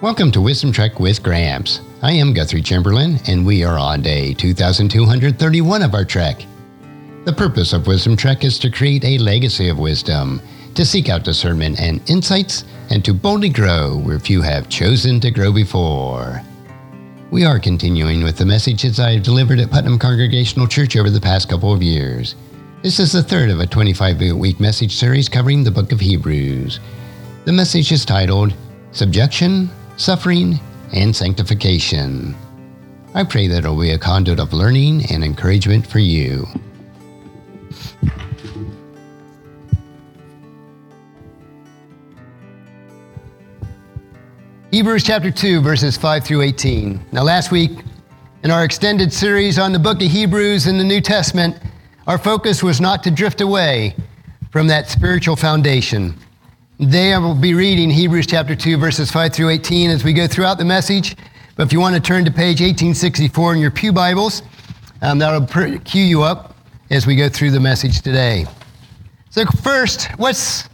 Welcome to Wisdom Trek with Gramps. I am Guthrie Chamberlain, and we are on day 2231 of our trek. The purpose of Wisdom Trek is to create a legacy of wisdom, to seek out discernment and insights, and to boldly grow where few have chosen to grow before. We are continuing with the messages I have delivered at Putnam Congregational Church over the past couple of years. This is the third of a 25 week message series covering the book of Hebrews. The message is titled Subjection, Suffering, and Sanctification. I pray that it will be a conduit of learning and encouragement for you. Hebrews chapter 2, verses 5 through 18. Now, last week, in our extended series on the book of Hebrews in the New Testament, our focus was not to drift away from that spiritual foundation. Today, I will be reading Hebrews chapter 2, verses 5 through 18 as we go throughout the message. But if you want to turn to page 1864 in your Pew Bibles, um, that'll cue you up as we go through the message today. So, first, what's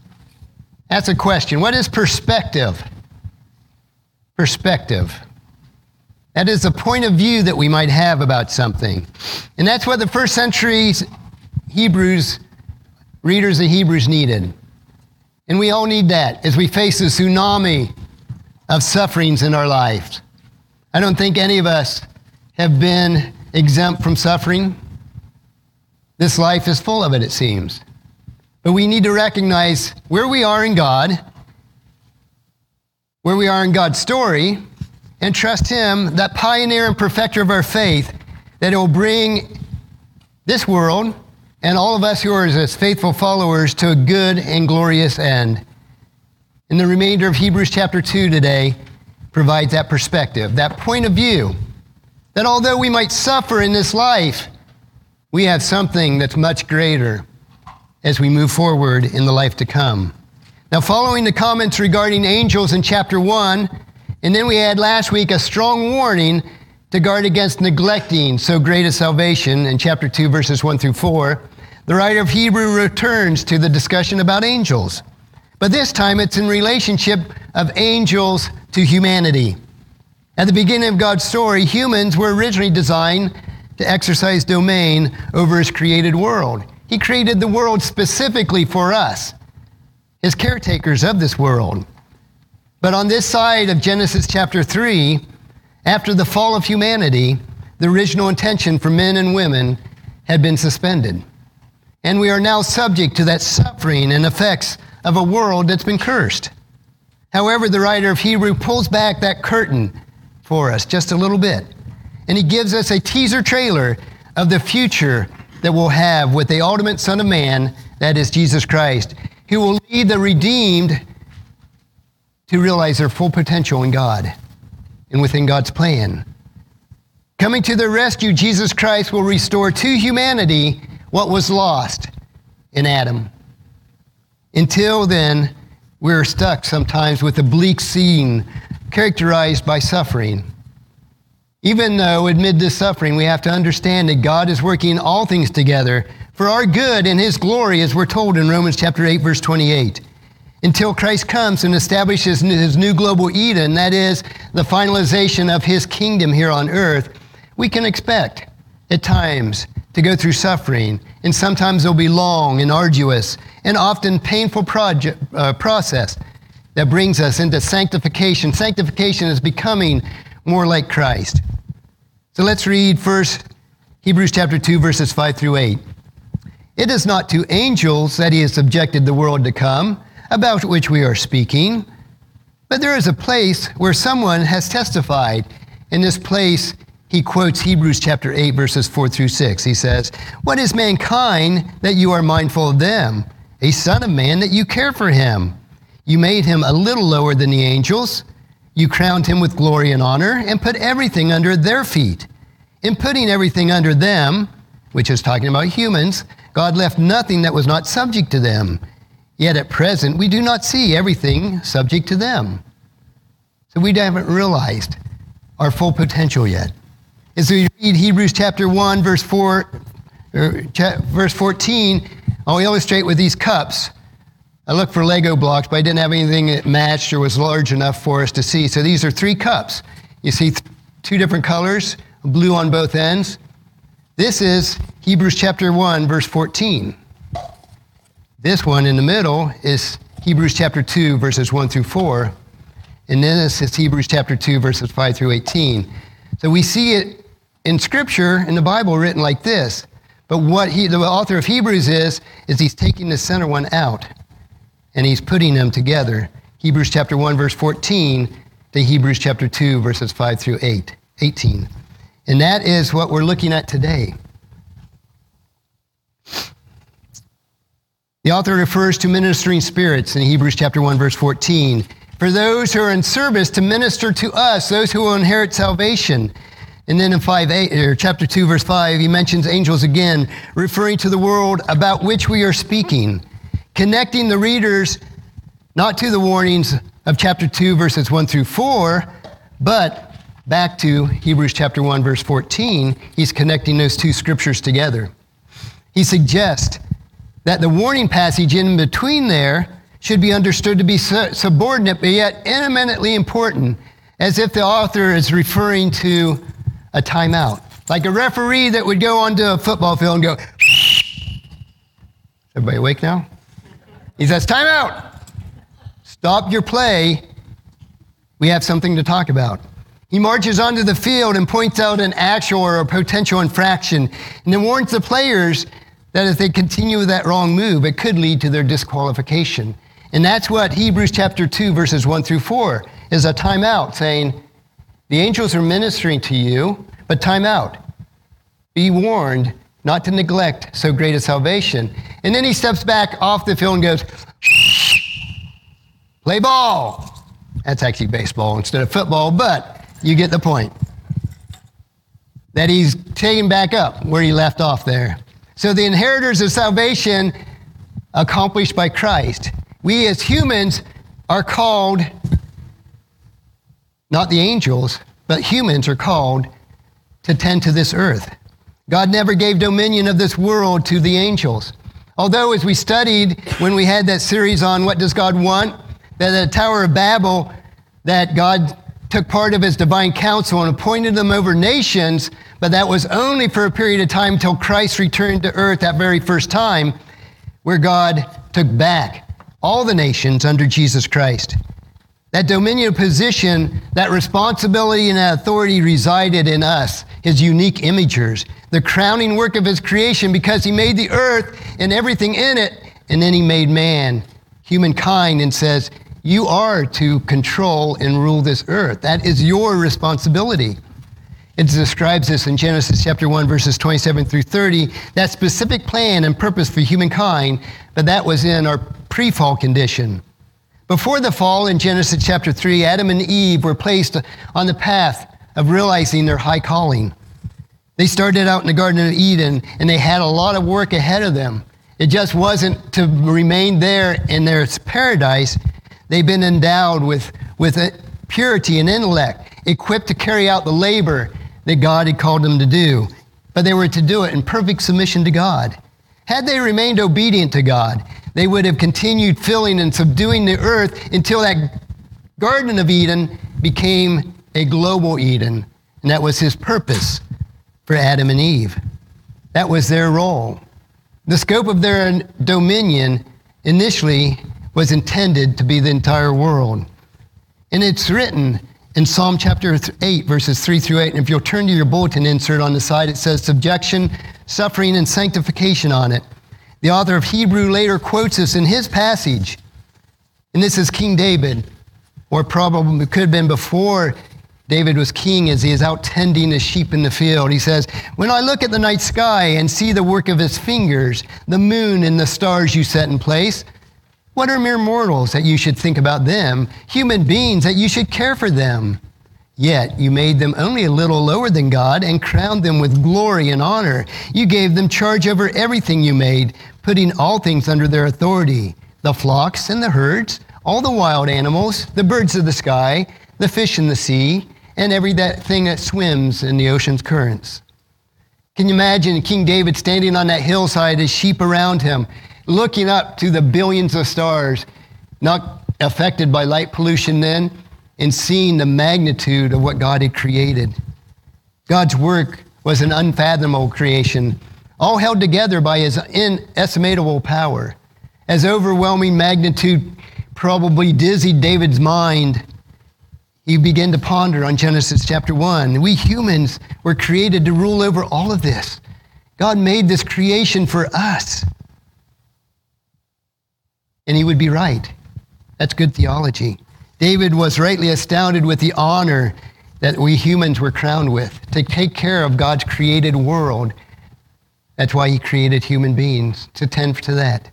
that's a question. What is perspective? perspective. That is a point of view that we might have about something. And that's what the first century Hebrews, readers of Hebrews needed. And we all need that as we face a tsunami of sufferings in our lives. I don't think any of us have been exempt from suffering. This life is full of it, it seems. But we need to recognize where we are in God where we are in God's story and trust Him, that pioneer and perfecter of our faith, that it will bring this world and all of us who are His faithful followers to a good and glorious end. And the remainder of Hebrews chapter 2 today provides that perspective, that point of view, that although we might suffer in this life, we have something that's much greater as we move forward in the life to come. Now, following the comments regarding angels in chapter 1, and then we had last week a strong warning to guard against neglecting so great a salvation in chapter 2, verses 1 through 4, the writer of Hebrew returns to the discussion about angels. But this time it's in relationship of angels to humanity. At the beginning of God's story, humans were originally designed to exercise domain over his created world. He created the world specifically for us as caretakers of this world. But on this side of Genesis chapter 3, after the fall of humanity, the original intention for men and women had been suspended. And we are now subject to that suffering and effects of a world that's been cursed. However, the writer of Hebrew pulls back that curtain for us just a little bit. And he gives us a teaser trailer of the future that we'll have with the ultimate Son of Man, that is Jesus Christ, who will lead the redeemed to realize their full potential in God and within God's plan. Coming to their rescue, Jesus Christ will restore to humanity what was lost in Adam. Until then, we're stuck sometimes with a bleak scene characterized by suffering. Even though amid this suffering, we have to understand that God is working all things together for our good and his glory, as we're told in Romans chapter 8, verse 28. Until Christ comes and establishes his new global Eden, that is, the finalization of his kingdom here on earth, we can expect at times to go through suffering, and sometimes it'll be long and arduous and often painful uh, process that brings us into sanctification. Sanctification is becoming more like Christ. So let's read first Hebrews chapter 2, verses 5 through 8. It is not to angels that he has subjected the world to come, about which we are speaking, but there is a place where someone has testified. In this place, he quotes Hebrews chapter 8, verses 4 through 6. He says, What is mankind that you are mindful of them? A son of man that you care for him. You made him a little lower than the angels. You crowned him with glory and honor and put everything under their feet. In putting everything under them, which is talking about humans, God left nothing that was not subject to them. Yet at present, we do not see everything subject to them. So we haven't realized our full potential yet. As we read Hebrews chapter 1, verse 4, er, verse 14, I'll illustrate with these cups I looked for Lego blocks, but I didn't have anything that matched or was large enough for us to see. So these are three cups. You see th- two different colors, blue on both ends. This is Hebrews chapter 1, verse 14. This one in the middle is Hebrews chapter 2, verses 1 through 4. And then this is Hebrews chapter 2, verses 5 through 18. So we see it in Scripture, in the Bible, written like this. But what he, the author of Hebrews is, is he's taking the center one out and he's putting them together. Hebrews chapter 1, verse 14 to Hebrews chapter 2, verses 5 through 8, 18. And that is what we're looking at today. The author refers to ministering spirits in Hebrews chapter 1, verse 14. For those who are in service to minister to us, those who will inherit salvation. And then in 5, 8, or chapter 2, verse 5, he mentions angels again, referring to the world about which we are speaking connecting the readers not to the warnings of chapter 2, verses 1 through 4, but back to Hebrews chapter 1, verse 14. He's connecting those two scriptures together. He suggests that the warning passage in between there should be understood to be subordinate, but yet eminently important, as if the author is referring to a timeout. Like a referee that would go onto a football field and go, Everybody awake now? He says, timeout. Stop your play. We have something to talk about. He marches onto the field and points out an actual or a potential infraction and then warns the players that if they continue with that wrong move, it could lead to their disqualification. And that's what Hebrews chapter 2, verses 1 through 4 is a timeout saying, The angels are ministering to you, but time out. Be warned not to neglect so great a salvation. And then he steps back off the field and goes, play ball. That's actually baseball instead of football, but you get the point. That he's taken back up where he left off there. So the inheritors of salvation accomplished by Christ. We as humans are called, not the angels, but humans are called to tend to this earth. God never gave dominion of this world to the angels. Although, as we studied when we had that series on what does God want, that the Tower of Babel, that God took part of his divine council and appointed them over nations, but that was only for a period of time till Christ returned to earth that very first time, where God took back all the nations under Jesus Christ. That dominion position, that responsibility and that authority resided in us, his unique imagers, the crowning work of his creation because he made the earth and everything in it, and then he made man, humankind, and says, You are to control and rule this earth. That is your responsibility. It describes this in Genesis chapter 1, verses 27 through 30, that specific plan and purpose for humankind, but that was in our pre fall condition. Before the fall in Genesis chapter 3, Adam and Eve were placed on the path of realizing their high calling. They started out in the Garden of Eden and they had a lot of work ahead of them. It just wasn't to remain there in their paradise. They've been endowed with, with purity and intellect, equipped to carry out the labor that God had called them to do. But they were to do it in perfect submission to God. Had they remained obedient to God, they would have continued filling and subduing the earth until that Garden of Eden became a global Eden. And that was his purpose for Adam and Eve. That was their role. The scope of their dominion initially was intended to be the entire world. And it's written in Psalm chapter 8, verses 3 through 8. And if you'll turn to your bulletin insert on the side, it says subjection, suffering, and sanctification on it. The author of Hebrew later quotes this in his passage. And this is King David, or probably could have been before David was king as he is out tending his sheep in the field. He says, When I look at the night sky and see the work of his fingers, the moon and the stars you set in place, what are mere mortals that you should think about them, human beings that you should care for them? Yet you made them only a little lower than God and crowned them with glory and honor. You gave them charge over everything you made, putting all things under their authority the flocks and the herds, all the wild animals, the birds of the sky, the fish in the sea, and every that thing that swims in the ocean's currents. Can you imagine King David standing on that hillside, his sheep around him, looking up to the billions of stars, not affected by light pollution then, and seeing the magnitude of what God had created. God's work was an unfathomable creation, all held together by his inestimable power. As overwhelming magnitude probably dizzied David's mind, he began to ponder on Genesis chapter 1. We humans were created to rule over all of this. God made this creation for us. And he would be right. That's good theology. David was rightly astounded with the honor that we humans were crowned with to take care of God's created world. That's why he created human beings, to tend to that.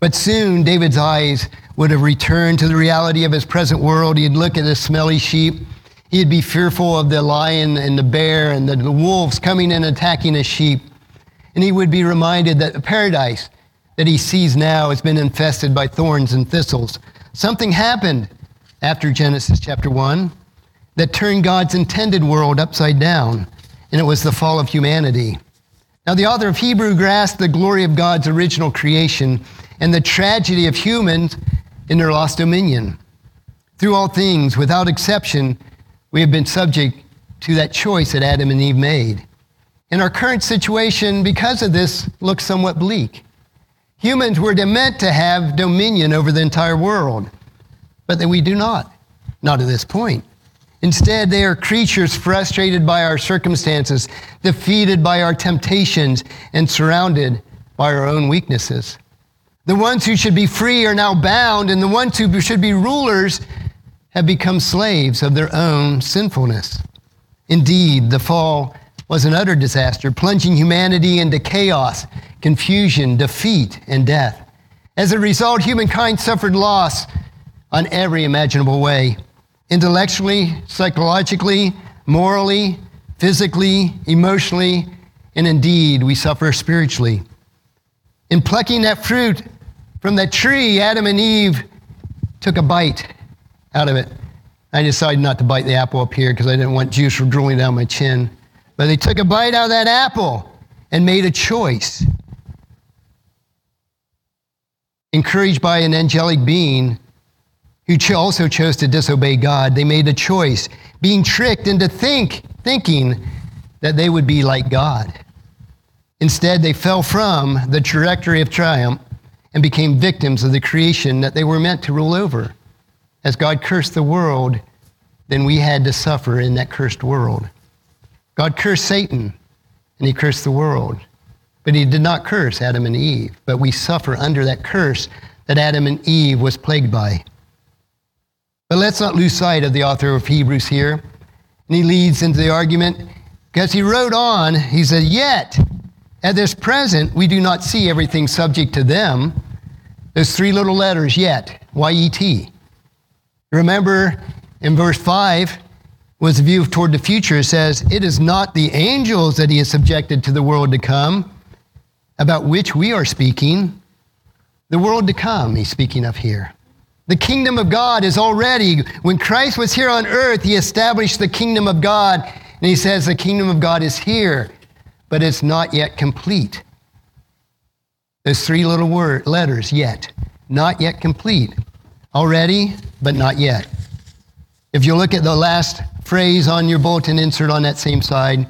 But soon, David's eyes would have returned to the reality of his present world. He'd look at the smelly sheep. He'd be fearful of the lion and the bear and the, wolves coming and attacking his sheep. And he would be reminded that the paradise that he sees now has been infested by thorns and thistles. Something happened after Genesis chapter 1 that turned God's intended world upside down, and it was the fall of humanity. Now, the author of Hebrew grasped the glory of God's original creation and the tragedy of humans in their lost dominion. Through all things, without exception, we have been subject to that choice that Adam and Eve made. And our current situation, because of this, looks somewhat bleak. Humans were meant to have dominion over the entire world, but that we do not, not at this point. Instead, they are creatures frustrated by our circumstances, defeated by our temptations, and surrounded by our own weaknesses. The ones who should be free are now bound, and the ones who should be rulers have become slaves of their own sinfulness. Indeed, the fall was an utter disaster, plunging humanity into chaos, confusion, defeat, and death. As a result, humankind suffered loss on every imaginable way intellectually, psychologically, morally, physically, emotionally, and indeed, we suffer spiritually. In plucking that fruit from that tree, Adam and Eve took a bite out of it. I decided not to bite the apple up here because I didn't want juice from drooling down my chin. But they took a bite out of that apple and made a choice. Encouraged by an angelic being, who also chose to disobey God. They made a choice, being tricked into think, thinking that they would be like God. Instead, they fell from the trajectory of triumph and became victims of the creation that they were meant to rule over. As God cursed the world, then we had to suffer in that cursed world. God cursed Satan and he cursed the world. But he did not curse Adam and Eve, but we suffer under that curse that Adam and Eve was plagued by. But let's not lose sight of the author of Hebrews here. And he leads into the argument because he wrote on, he said, Yet, at this present, we do not see everything subject to them. Those three little letters, yet, Y E T. Remember in verse 5 was a view toward the future. It says, It is not the angels that he has subjected to the world to come, about which we are speaking. The world to come, he's speaking of here. The kingdom of God is already, when Christ was here on earth, he established the kingdom of God. And he says the kingdom of God is here, but it's not yet complete. There's three little word, letters, yet. Not yet complete. Already, but not yet. If you look at the last phrase on your bulletin insert on that same side,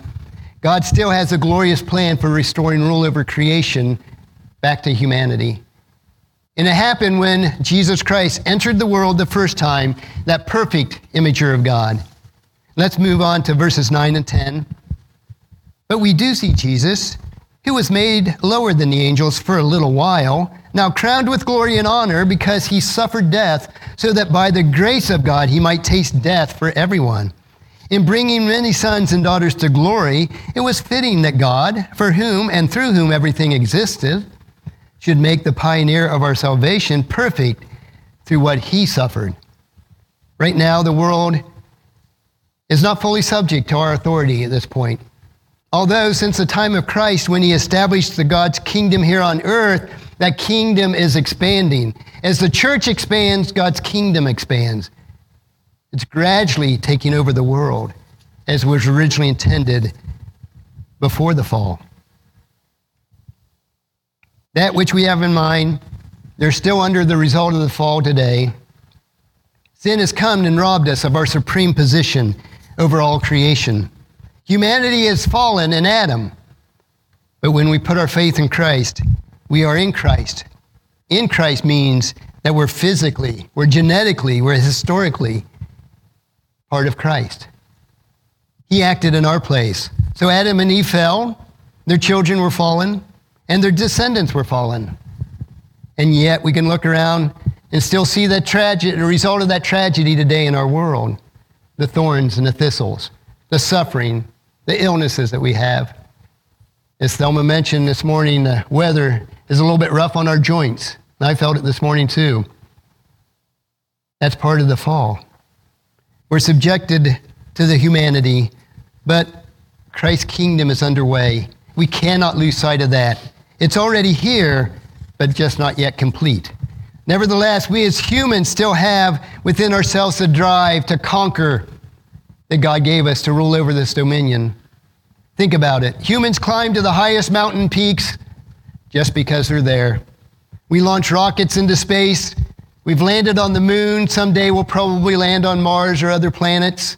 God still has a glorious plan for restoring rule over creation back to humanity. And it happened when Jesus Christ entered the world the first time, that perfect imager of God. Let's move on to verses 9 and 10. But we do see Jesus, who was made lower than the angels for a little while, now crowned with glory and honor because he suffered death, so that by the grace of God he might taste death for everyone. In bringing many sons and daughters to glory, it was fitting that God, for whom and through whom everything existed, should make the pioneer of our salvation perfect through what he suffered. Right now, the world is not fully subject to our authority at this point. Although, since the time of Christ, when he established the God's kingdom here on earth, that kingdom is expanding. As the church expands, God's kingdom expands. It's gradually taking over the world as was originally intended before the fall. That which we have in mind, they're still under the result of the fall today. Sin has come and robbed us of our supreme position over all creation. Humanity has fallen in Adam, but when we put our faith in Christ, we are in Christ. In Christ means that we're physically, we're genetically, we're historically part of Christ. He acted in our place. So Adam and Eve fell, their children were fallen, and their descendants were fallen. And yet we can look around and still see tragedy, the result of that tragedy today in our world the thorns and the thistles, the suffering, the illnesses that we have. As Thelma mentioned this morning, the weather is a little bit rough on our joints. I felt it this morning too. That's part of the fall. We're subjected to the humanity, but Christ's kingdom is underway. We cannot lose sight of that. It's already here, but just not yet complete. Nevertheless, we as humans still have within ourselves the drive to conquer that God gave us to rule over this dominion. Think about it. Humans climb to the highest mountain peaks just because they're there. We launch rockets into space. We've landed on the moon. Someday we'll probably land on Mars or other planets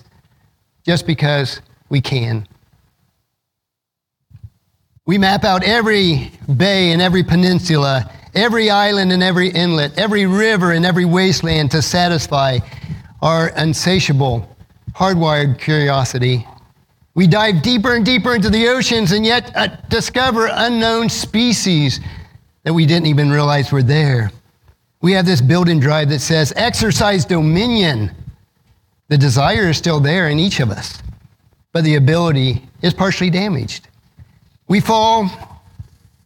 just because we can. We map out every bay and every peninsula every island and every inlet, every river and every wasteland to satisfy our insatiable, hardwired curiosity. We dive deeper and deeper into the oceans and yet uh, discover unknown species that we didn't even realize were there. We have this built-in drive that says, exercise dominion. The desire is still there in each of us, but the ability is partially damaged. We fall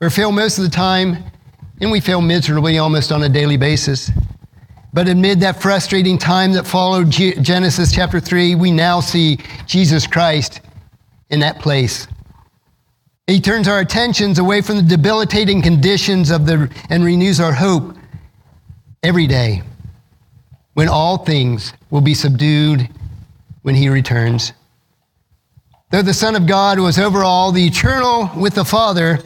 or fail most of the time and we fail miserably almost on a daily basis. But amid that frustrating time that followed Genesis chapter 3, we now see Jesus Christ in that place. He turns our attentions away from the debilitating conditions of the and renews our hope every day when all things will be subdued when he returns. Though the Son of God was over all, the eternal with the Father,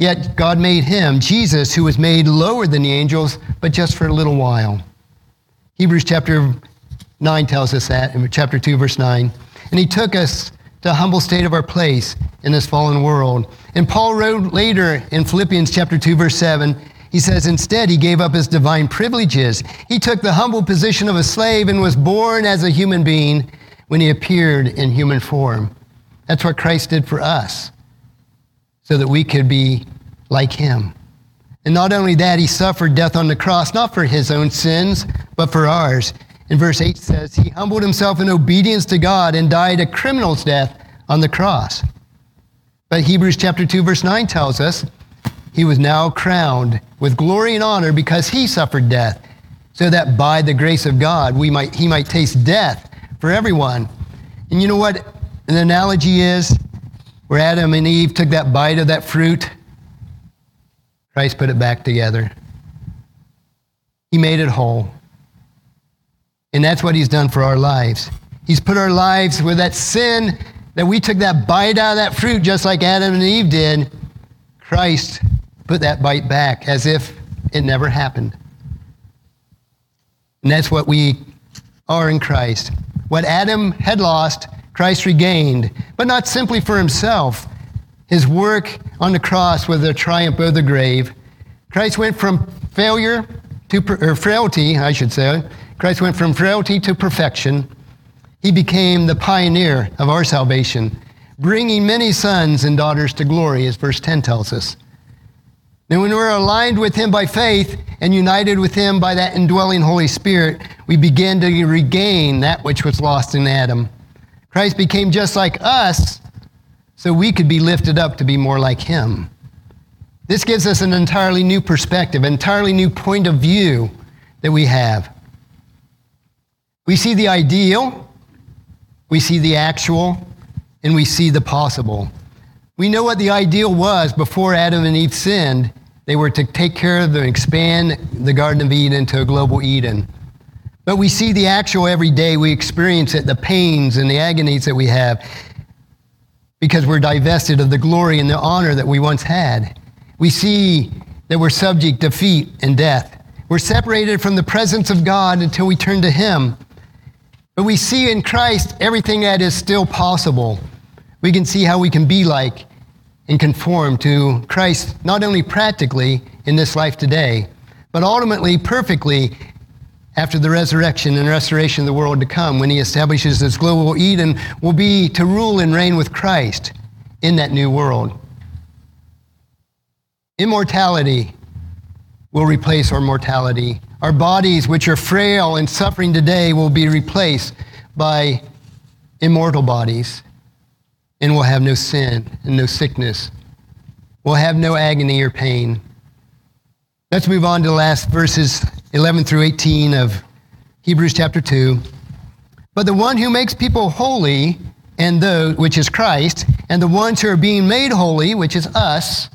Yet God made him, Jesus, who was made lower than the angels, but just for a little while. Hebrews chapter 9 tells us that, in chapter 2, verse 9. And he took us to a humble state of our place in this fallen world. And Paul wrote later in Philippians chapter 2, verse 7, he says, Instead, he gave up his divine privileges. He took the humble position of a slave and was born as a human being when he appeared in human form. That's what Christ did for us so that we could be like him. And not only that, he suffered death on the cross, not for his own sins, but for ours. In verse 8 says, He humbled himself in obedience to God and died a criminal's death on the cross. But Hebrews chapter 2, verse 9 tells us he was now crowned with glory and honor because he suffered death, so that by the grace of God we might, he might taste death for everyone. And you know what an analogy is? where Adam and Eve took that bite of that fruit, Christ put it back together. He made it whole. And that's what he's done for our lives. He's put our lives where that sin that we took that bite out of that fruit just like Adam and Eve did. Christ put that bite back as if it never happened. And that's what we are in Christ. What Adam had lost, Christ regained, but not simply for himself. His work on the cross was a triumph of the grave. Christ went from failure to, or frailty, I should say. Christ went from frailty to perfection. He became the pioneer of our salvation, bringing many sons and daughters to glory, as verse 10 tells us. And when we're aligned with Him by faith and united with Him by that indwelling Holy Spirit, we begin to regain that which was lost in Adam. Christ became just like us so we could be lifted up to be more like him. This gives us an entirely new perspective, entirely new point of view that we have. We see the ideal, we see the actual, and we see the possible. We know what the ideal was before Adam and Eve sinned. They were to take care of and expand the Garden of Eden into a global Eden. But we see the actual every day. We experience it, the pains and the agonies that we have because we're divested of the glory and the honor that we once had. we see that we're subject to defeat and death. We're separated from the presence of God until we turn to Him. But we see in Christ everything that is still possible. We can see how we can be like and conform to Christ, not only practically in this life today, but ultimately perfectly after the resurrection and restoration of the world to come, when he establishes this global Eden, will be to rule and reign with Christ in that new world. Immortality will replace our mortality. Our bodies, which are frail and suffering today, will be replaced by immortal bodies, and we'll have no sin and no sickness. We'll have no agony or pain. Let's move on to the last verses 11 through 18 of Hebrews chapter 2. But the one who makes people holy, and the, which is Christ, and the ones who are being made holy, which is us,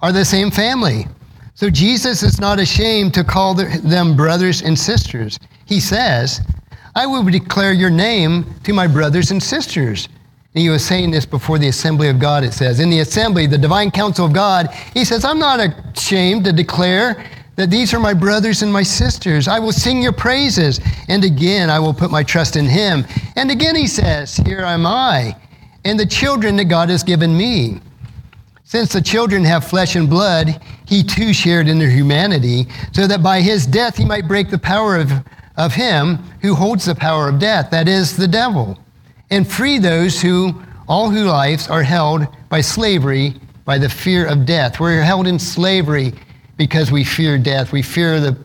are the same family. So Jesus is not ashamed to call them brothers and sisters. He says, I will declare your name to my brothers and sisters. And he was saying this before the assembly of God, it says. In the assembly, the divine council of God, he says, I'm not ashamed to declare that these are my brothers and my sisters. I will sing your praises. And again, I will put my trust in him. And again, he says, Here am I, and the children that God has given me. Since the children have flesh and blood, he too shared in their humanity, so that by his death he might break the power of, of him who holds the power of death, that is, the devil, and free those who, all whose lives are held by slavery, by the fear of death. We're held in slavery because we fear death. We fear the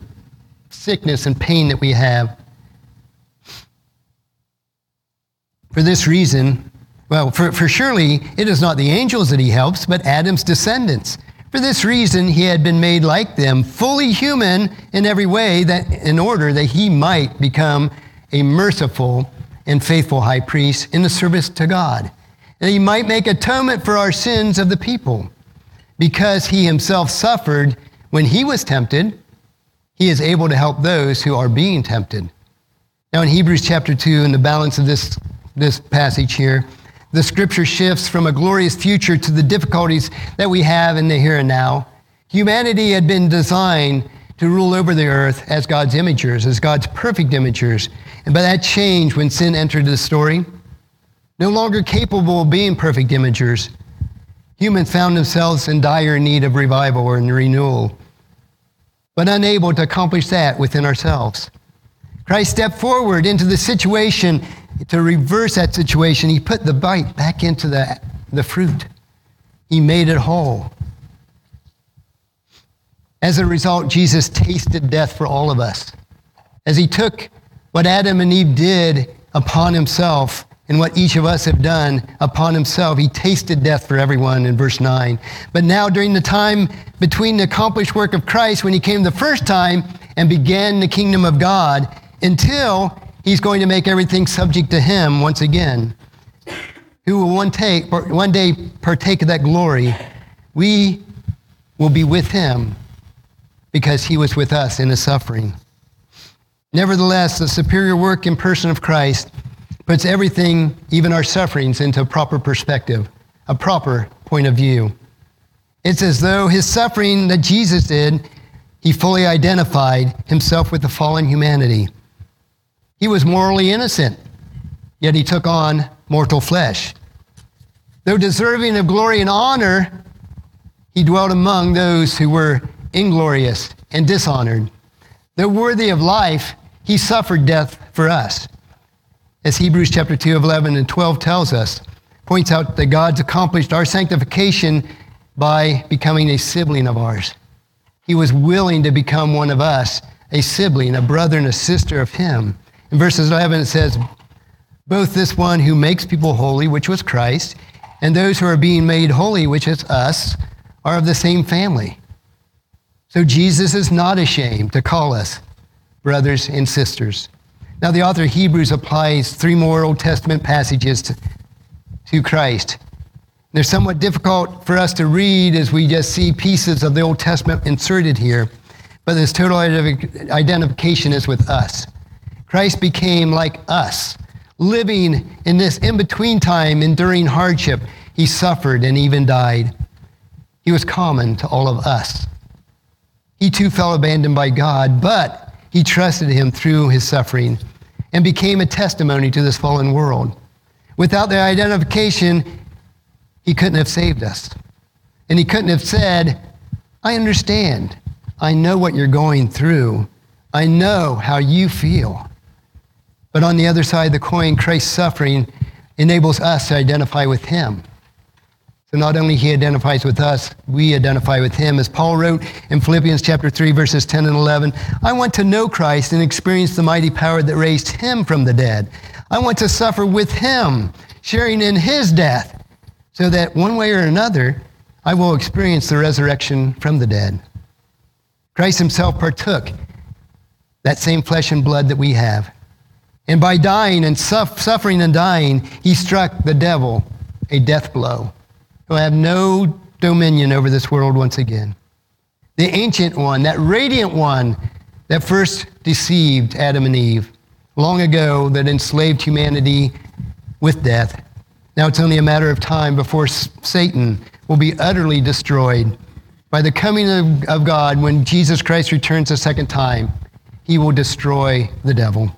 sickness and pain that we have. For this reason, well, for, for surely it is not the angels that he helps, but Adam's descendants. For this reason, he had been made like them, fully human in every way, that in order that he might become a merciful and faithful high priest in the service to God, that he might make atonement for our sins of the people. Because he himself suffered when he was tempted, he is able to help those who are being tempted. Now, in Hebrews chapter 2, in the balance of this, this passage here, the scripture shifts from a glorious future to the difficulties that we have in the here and now. Humanity had been designed to rule over the earth as God's imagers, as God's perfect imagers. And by that change, when sin entered the story. No longer capable of being perfect imagers, humans found themselves in dire need of revival or renewal but unable to accomplish that within ourselves. Christ stepped forward into the situation to reverse that situation. He put the bite back into the, the fruit, He made it whole. As a result, Jesus tasted death for all of us. As He took what Adam and Eve did upon Himself and what each of us have done upon himself. He tasted death for everyone in verse 9. But now, during the time between the accomplished work of Christ when he came the first time and began the kingdom of God, until he's going to make everything subject to him once again, who will one, take, one day partake of that glory, we will be with him because he was with us in his suffering. Nevertheless, the superior work and person of Christ puts everything, even our sufferings, into a proper perspective, a proper point of view. It's as though his suffering that Jesus did, he fully identified himself with the fallen humanity. He was morally innocent, yet he took on mortal flesh. Though deserving of glory and honor, he dwelt among those who were inglorious and dishonored. Though worthy of life, he suffered death for us as Hebrews chapter 2 of 11 and 12 tells us, points out that God's accomplished our sanctification by becoming a sibling of ours. He was willing to become one of us, a sibling, a brother and a sister of him. In verses 11 it says, both this one who makes people holy, which was Christ, and those who are being made holy, which is us, are of the same family. So Jesus is not ashamed to call us brothers and sisters. Now, the author of Hebrews applies three more Old Testament passages to, to Christ. They're somewhat difficult for us to read as we just see pieces of the Old Testament inserted here, but this total identification is with us. Christ became like us, living in this in between time, enduring hardship. He suffered and even died. he was common to all of us. He too fell abandoned by God, but he trusted him through his suffering and became a testimony to this fallen world. Without the identification, he couldn't have saved us. And he couldn't have said, I understand. I know what you're going through. I know how you feel. But on the other side of the coin, Christ's suffering enables us to identify with him. So not only he identifies with us, we identify with him. As Paul wrote in Philippians chapter 3 verses 10 and 11, I want to know Christ and experience the mighty power that raised him from the dead. I want to suffer with him, sharing in his death, so that one way or another, I will experience the resurrection from the dead. Christ himself partook that same flesh and blood that we have. And by dying and suffering and dying, he struck the devil a death blow will have no dominion over this world once again. The ancient one, that radiant one that first deceived Adam and Eve long ago, that enslaved humanity with death. Now it's only a matter of time before Satan will be utterly destroyed. By the coming of, of God, when Jesus Christ returns a second time, he will destroy the devil.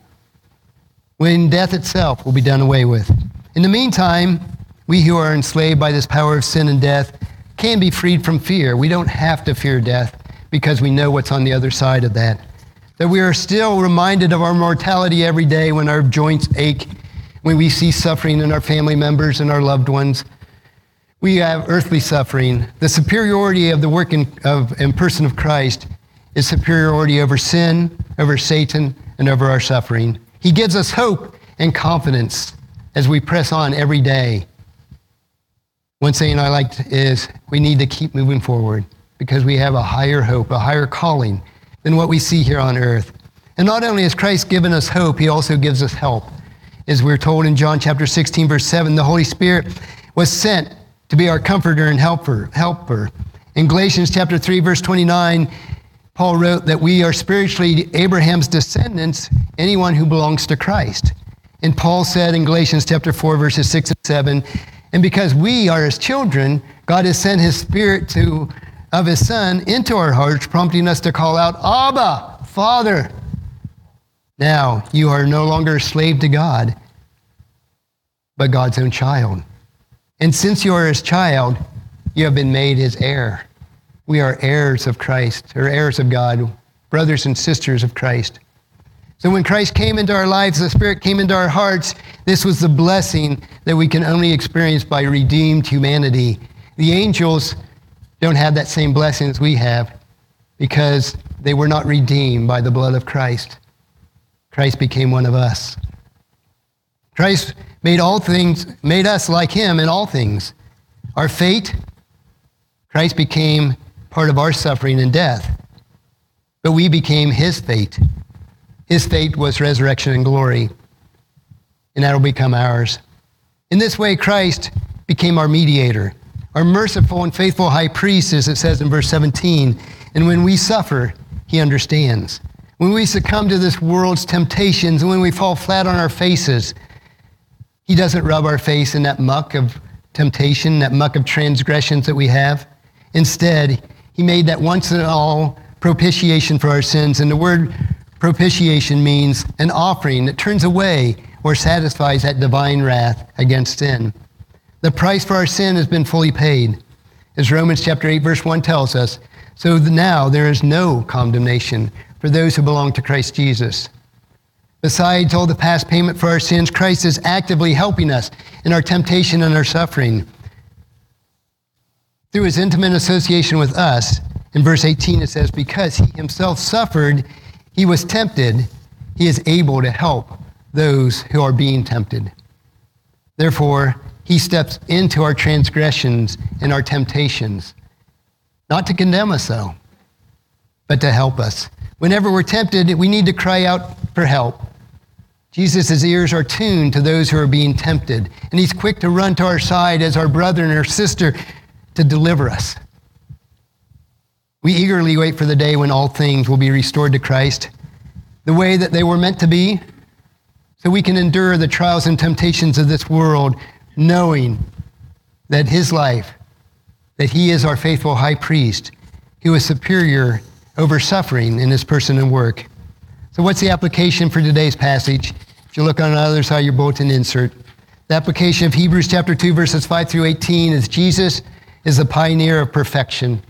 When death itself will be done away with. In the meantime, we who are enslaved by this power of sin and death can be freed from fear. We don't have to fear death because we know what's on the other side of that. That we are still reminded of our mortality every day when our joints ache, when we see suffering in our family members and our loved ones. We have earthly suffering. The superiority of the work in, of, in person of Christ is superiority over sin, over Satan, and over our suffering. He gives us hope and confidence as we press on every day one saying I liked is we need to keep moving forward because we have a higher hope, a higher calling than what we see here on earth. And not only has Christ given us hope, he also gives us help. As we're told in John chapter 16, verse 7, the Holy Spirit was sent to be our comforter and helper. helper. In Galatians chapter 3, verse 29, Paul wrote that we are spiritually Abraham's descendants, anyone who belongs to Christ. And Paul said in Galatians chapter 4, verses 6 and 7, and because we are his children, God has sent his spirit to, of his son into our hearts, prompting us to call out, Abba, Father. Now you are no longer a slave to God, but God's own child. And since you are his child, you have been made his heir. We are heirs of Christ, or heirs of God, brothers and sisters of Christ. So when Christ came into our lives, the Spirit came into our hearts, this was the blessing that we can only experience by redeemed humanity. The angels don't have that same blessing as we have because they were not redeemed by the blood of Christ. Christ became one of us. Christ made all things, made us like him in all things. Our fate, Christ became part of our suffering and death, but we became his fate. His fate was resurrection and glory, and that will become ours. In this way, Christ became our mediator, our merciful and faithful high priest, as it says in verse 17. And when we suffer, he understands. When we succumb to this world's temptations, and when we fall flat on our faces, he doesn't rub our face in that muck of temptation, that muck of transgressions that we have. Instead, he made that once and all propitiation for our sins. And the word Propitiation means an offering that turns away or satisfies that divine wrath against sin. The price for our sin has been fully paid. As Romans chapter 8 verse 1 tells us, so now there is no condemnation for those who belong to Christ Jesus. Besides all the past payment for our sins, Christ is actively helping us in our temptation and our suffering. Through his intimate association with us, in verse 18 it says, because he himself suffered, he was tempted, he is able to help those who are being tempted. Therefore, he steps into our transgressions and our temptations, not to condemn us, though, but to help us. Whenever we're tempted, we need to cry out for help. Jesus' ears are tuned to those who are being tempted, and he's quick to run to our side as our brother and our sister to deliver us. We eagerly wait for the day when all things will be restored to Christ, the way that they were meant to be, so we can endure the trials and temptations of this world, knowing that his life that he is our faithful high priest who is superior over suffering in his person and work. So, what's the application for today's passage? If you look on the other side of your bulletin insert, the application of Hebrews chapter 2, verses 5 through 18 is Jesus is the pioneer of perfection.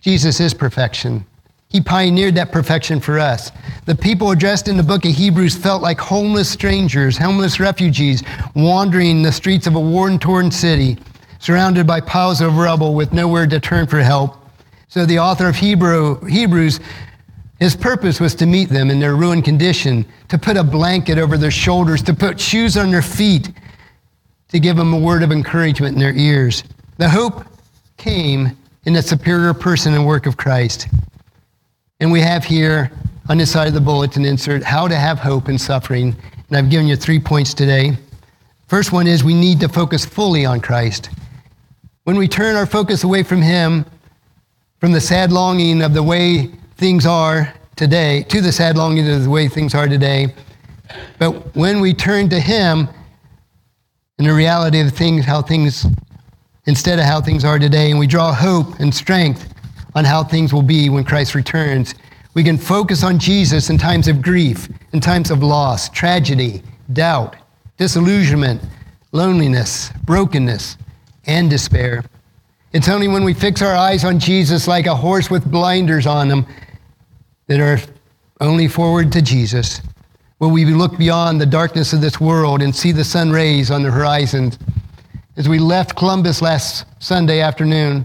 Jesus is perfection. He pioneered that perfection for us. The people addressed in the book of Hebrews felt like homeless strangers, homeless refugees, wandering the streets of a war torn city, surrounded by piles of rubble with nowhere to turn for help. So the author of Hebrew, Hebrews, his purpose was to meet them in their ruined condition, to put a blanket over their shoulders, to put shoes on their feet, to give them a word of encouragement in their ears. The hope came in the superior person and work of Christ. And we have here on this side of the bulletin insert how to have hope in suffering. And I've given you three points today. First one is we need to focus fully on Christ. When we turn our focus away from Him, from the sad longing of the way things are today, to the sad longing of the way things are today, but when we turn to Him and the reality of things, how things, instead of how things are today, and we draw hope and strength on how things will be when Christ returns. We can focus on Jesus in times of grief, in times of loss, tragedy, doubt, disillusionment, loneliness, brokenness, and despair. It's only when we fix our eyes on Jesus like a horse with blinders on them that are only forward to Jesus will we look beyond the darkness of this world and see the sun rays on the horizon. As we left Columbus last Sunday afternoon,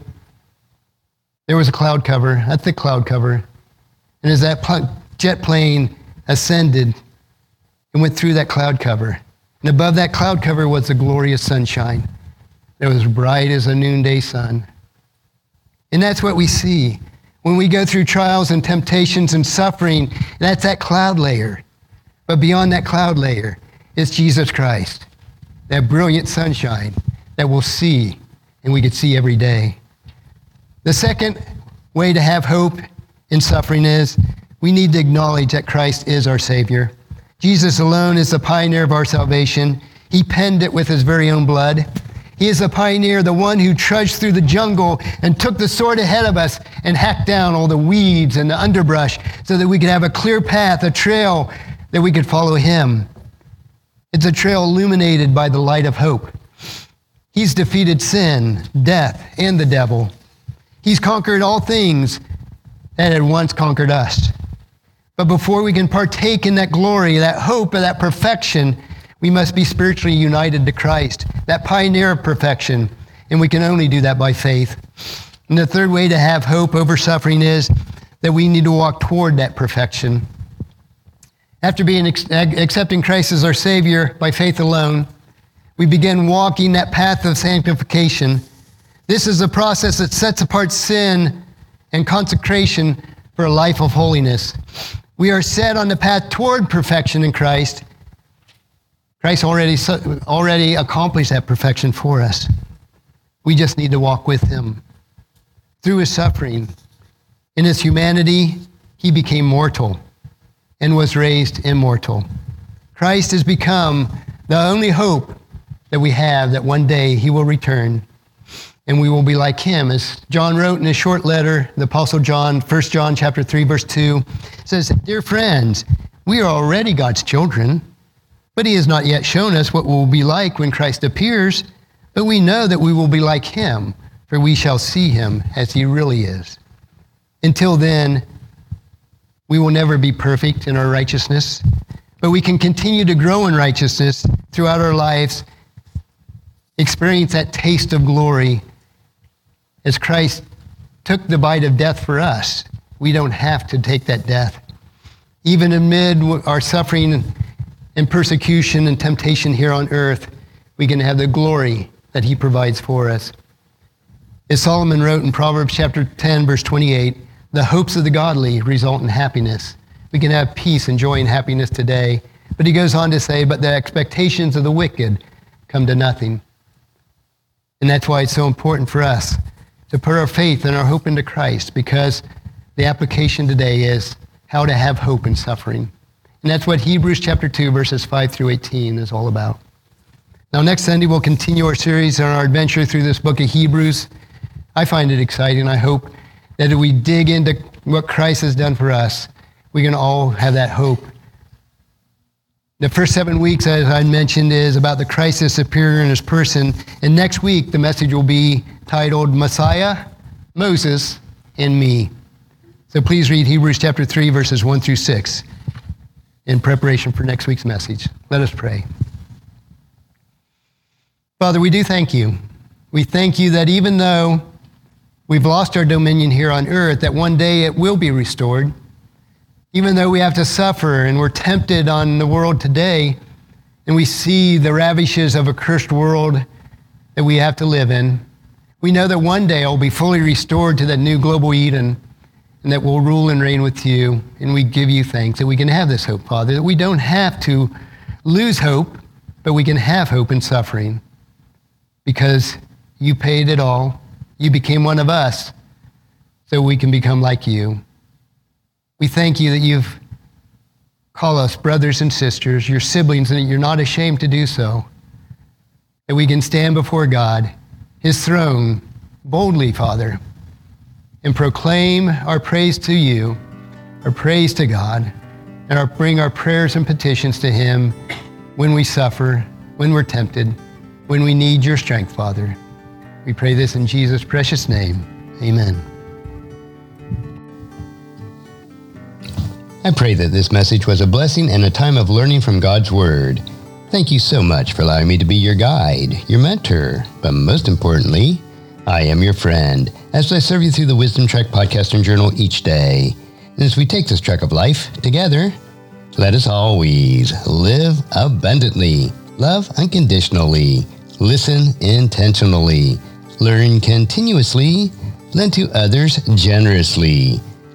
there was a cloud cover, a thick cloud cover. And as that jet plane ascended and went through that cloud cover, and above that cloud cover was the glorious sunshine that was bright as a noonday sun. And that's what we see when we go through trials and temptations and suffering. That's that cloud layer. But beyond that cloud layer is Jesus Christ, that brilliant sunshine that we'll see and we could see every day. The second way to have hope in suffering is we need to acknowledge that Christ is our Savior. Jesus alone is the pioneer of our salvation. He penned it with his very own blood. He is the pioneer, the one who trudged through the jungle and took the sword ahead of us and hacked down all the weeds and the underbrush so that we could have a clear path, a trail that we could follow him. It's a trail illuminated by the light of hope. He's defeated sin, death, and the devil. He's conquered all things that had once conquered us. But before we can partake in that glory, that hope, of that perfection, we must be spiritually united to Christ, that pioneer of perfection. And we can only do that by faith. And the third way to have hope over suffering is that we need to walk toward that perfection. After being accepting Christ as our Savior by faith alone, we begin walking that path of sanctification this is a process that sets apart sin and consecration for a life of holiness. We are set on the path toward perfection in Christ. Christ already, already accomplished that perfection for us. We just need to walk with him. Through his suffering, in his humanity, he became mortal and was raised immortal. Christ has become the only hope that we have that one day he will return and we will be like him. As John wrote in a short letter, the Apostle John, 1 John chapter 3, verse 2, says, Dear friends, we are already God's children, but he has not yet shown us what we'll be like when Christ appears, but we know that we will be like him, for we shall see him as he really is. Until then, we will never be perfect in our righteousness, but we can continue to grow in righteousness throughout our lives, experience that taste of glory as Christ took the bite of death for us, we don't have to take that death. Even amid our suffering and persecution and temptation here on earth, we can have the glory that he provides for us. As Solomon wrote in Proverbs chapter 10, verse 28, the hopes of the godly result in happiness. We can have peace and joy and happiness today. But he goes on to say, but the expectations of the wicked come to nothing. And that's why it's so important for us to put our faith and our hope into Christ because the application today is how to have hope in suffering. And that's what Hebrews chapter 2, verses 5 through 18 is all about. Now, next Sunday, we'll continue our series on our adventure through this book of Hebrews. I find it exciting. I hope that if we dig into what Christ has done for us, we can all have that hope. The first seven weeks, as I mentioned, is about the Christ as superior in his person. And next week, the message will be titled Messiah, Moses, and Me. So please read Hebrews chapter 3, verses 1 through 6 in preparation for next week's message. Let us pray. Father, we do thank you. We thank you that even though we've lost our dominion here on earth, that one day it will be restored. Even though we have to suffer and we're tempted on the world today, and we see the ravishes of a cursed world that we have to live in, we know that one day it will be fully restored to that new global Eden and that we'll rule and reign with you. And we give you thanks that we can have this hope, Father, that we don't have to lose hope, but we can have hope in suffering because you paid it all. You became one of us so we can become like you. We thank you that you've called us brothers and sisters, your siblings, and that you're not ashamed to do so. That we can stand before God, his throne, boldly, Father, and proclaim our praise to you, our praise to God, and our, bring our prayers and petitions to him when we suffer, when we're tempted, when we need your strength, Father. We pray this in Jesus' precious name. Amen. I pray that this message was a blessing and a time of learning from God's Word. Thank you so much for allowing me to be your guide, your mentor, but most importantly, I am your friend as I serve you through the Wisdom Trek podcast and journal each day. And as we take this trek of life together, let us always live abundantly, love unconditionally, listen intentionally, learn continuously, lend to others generously,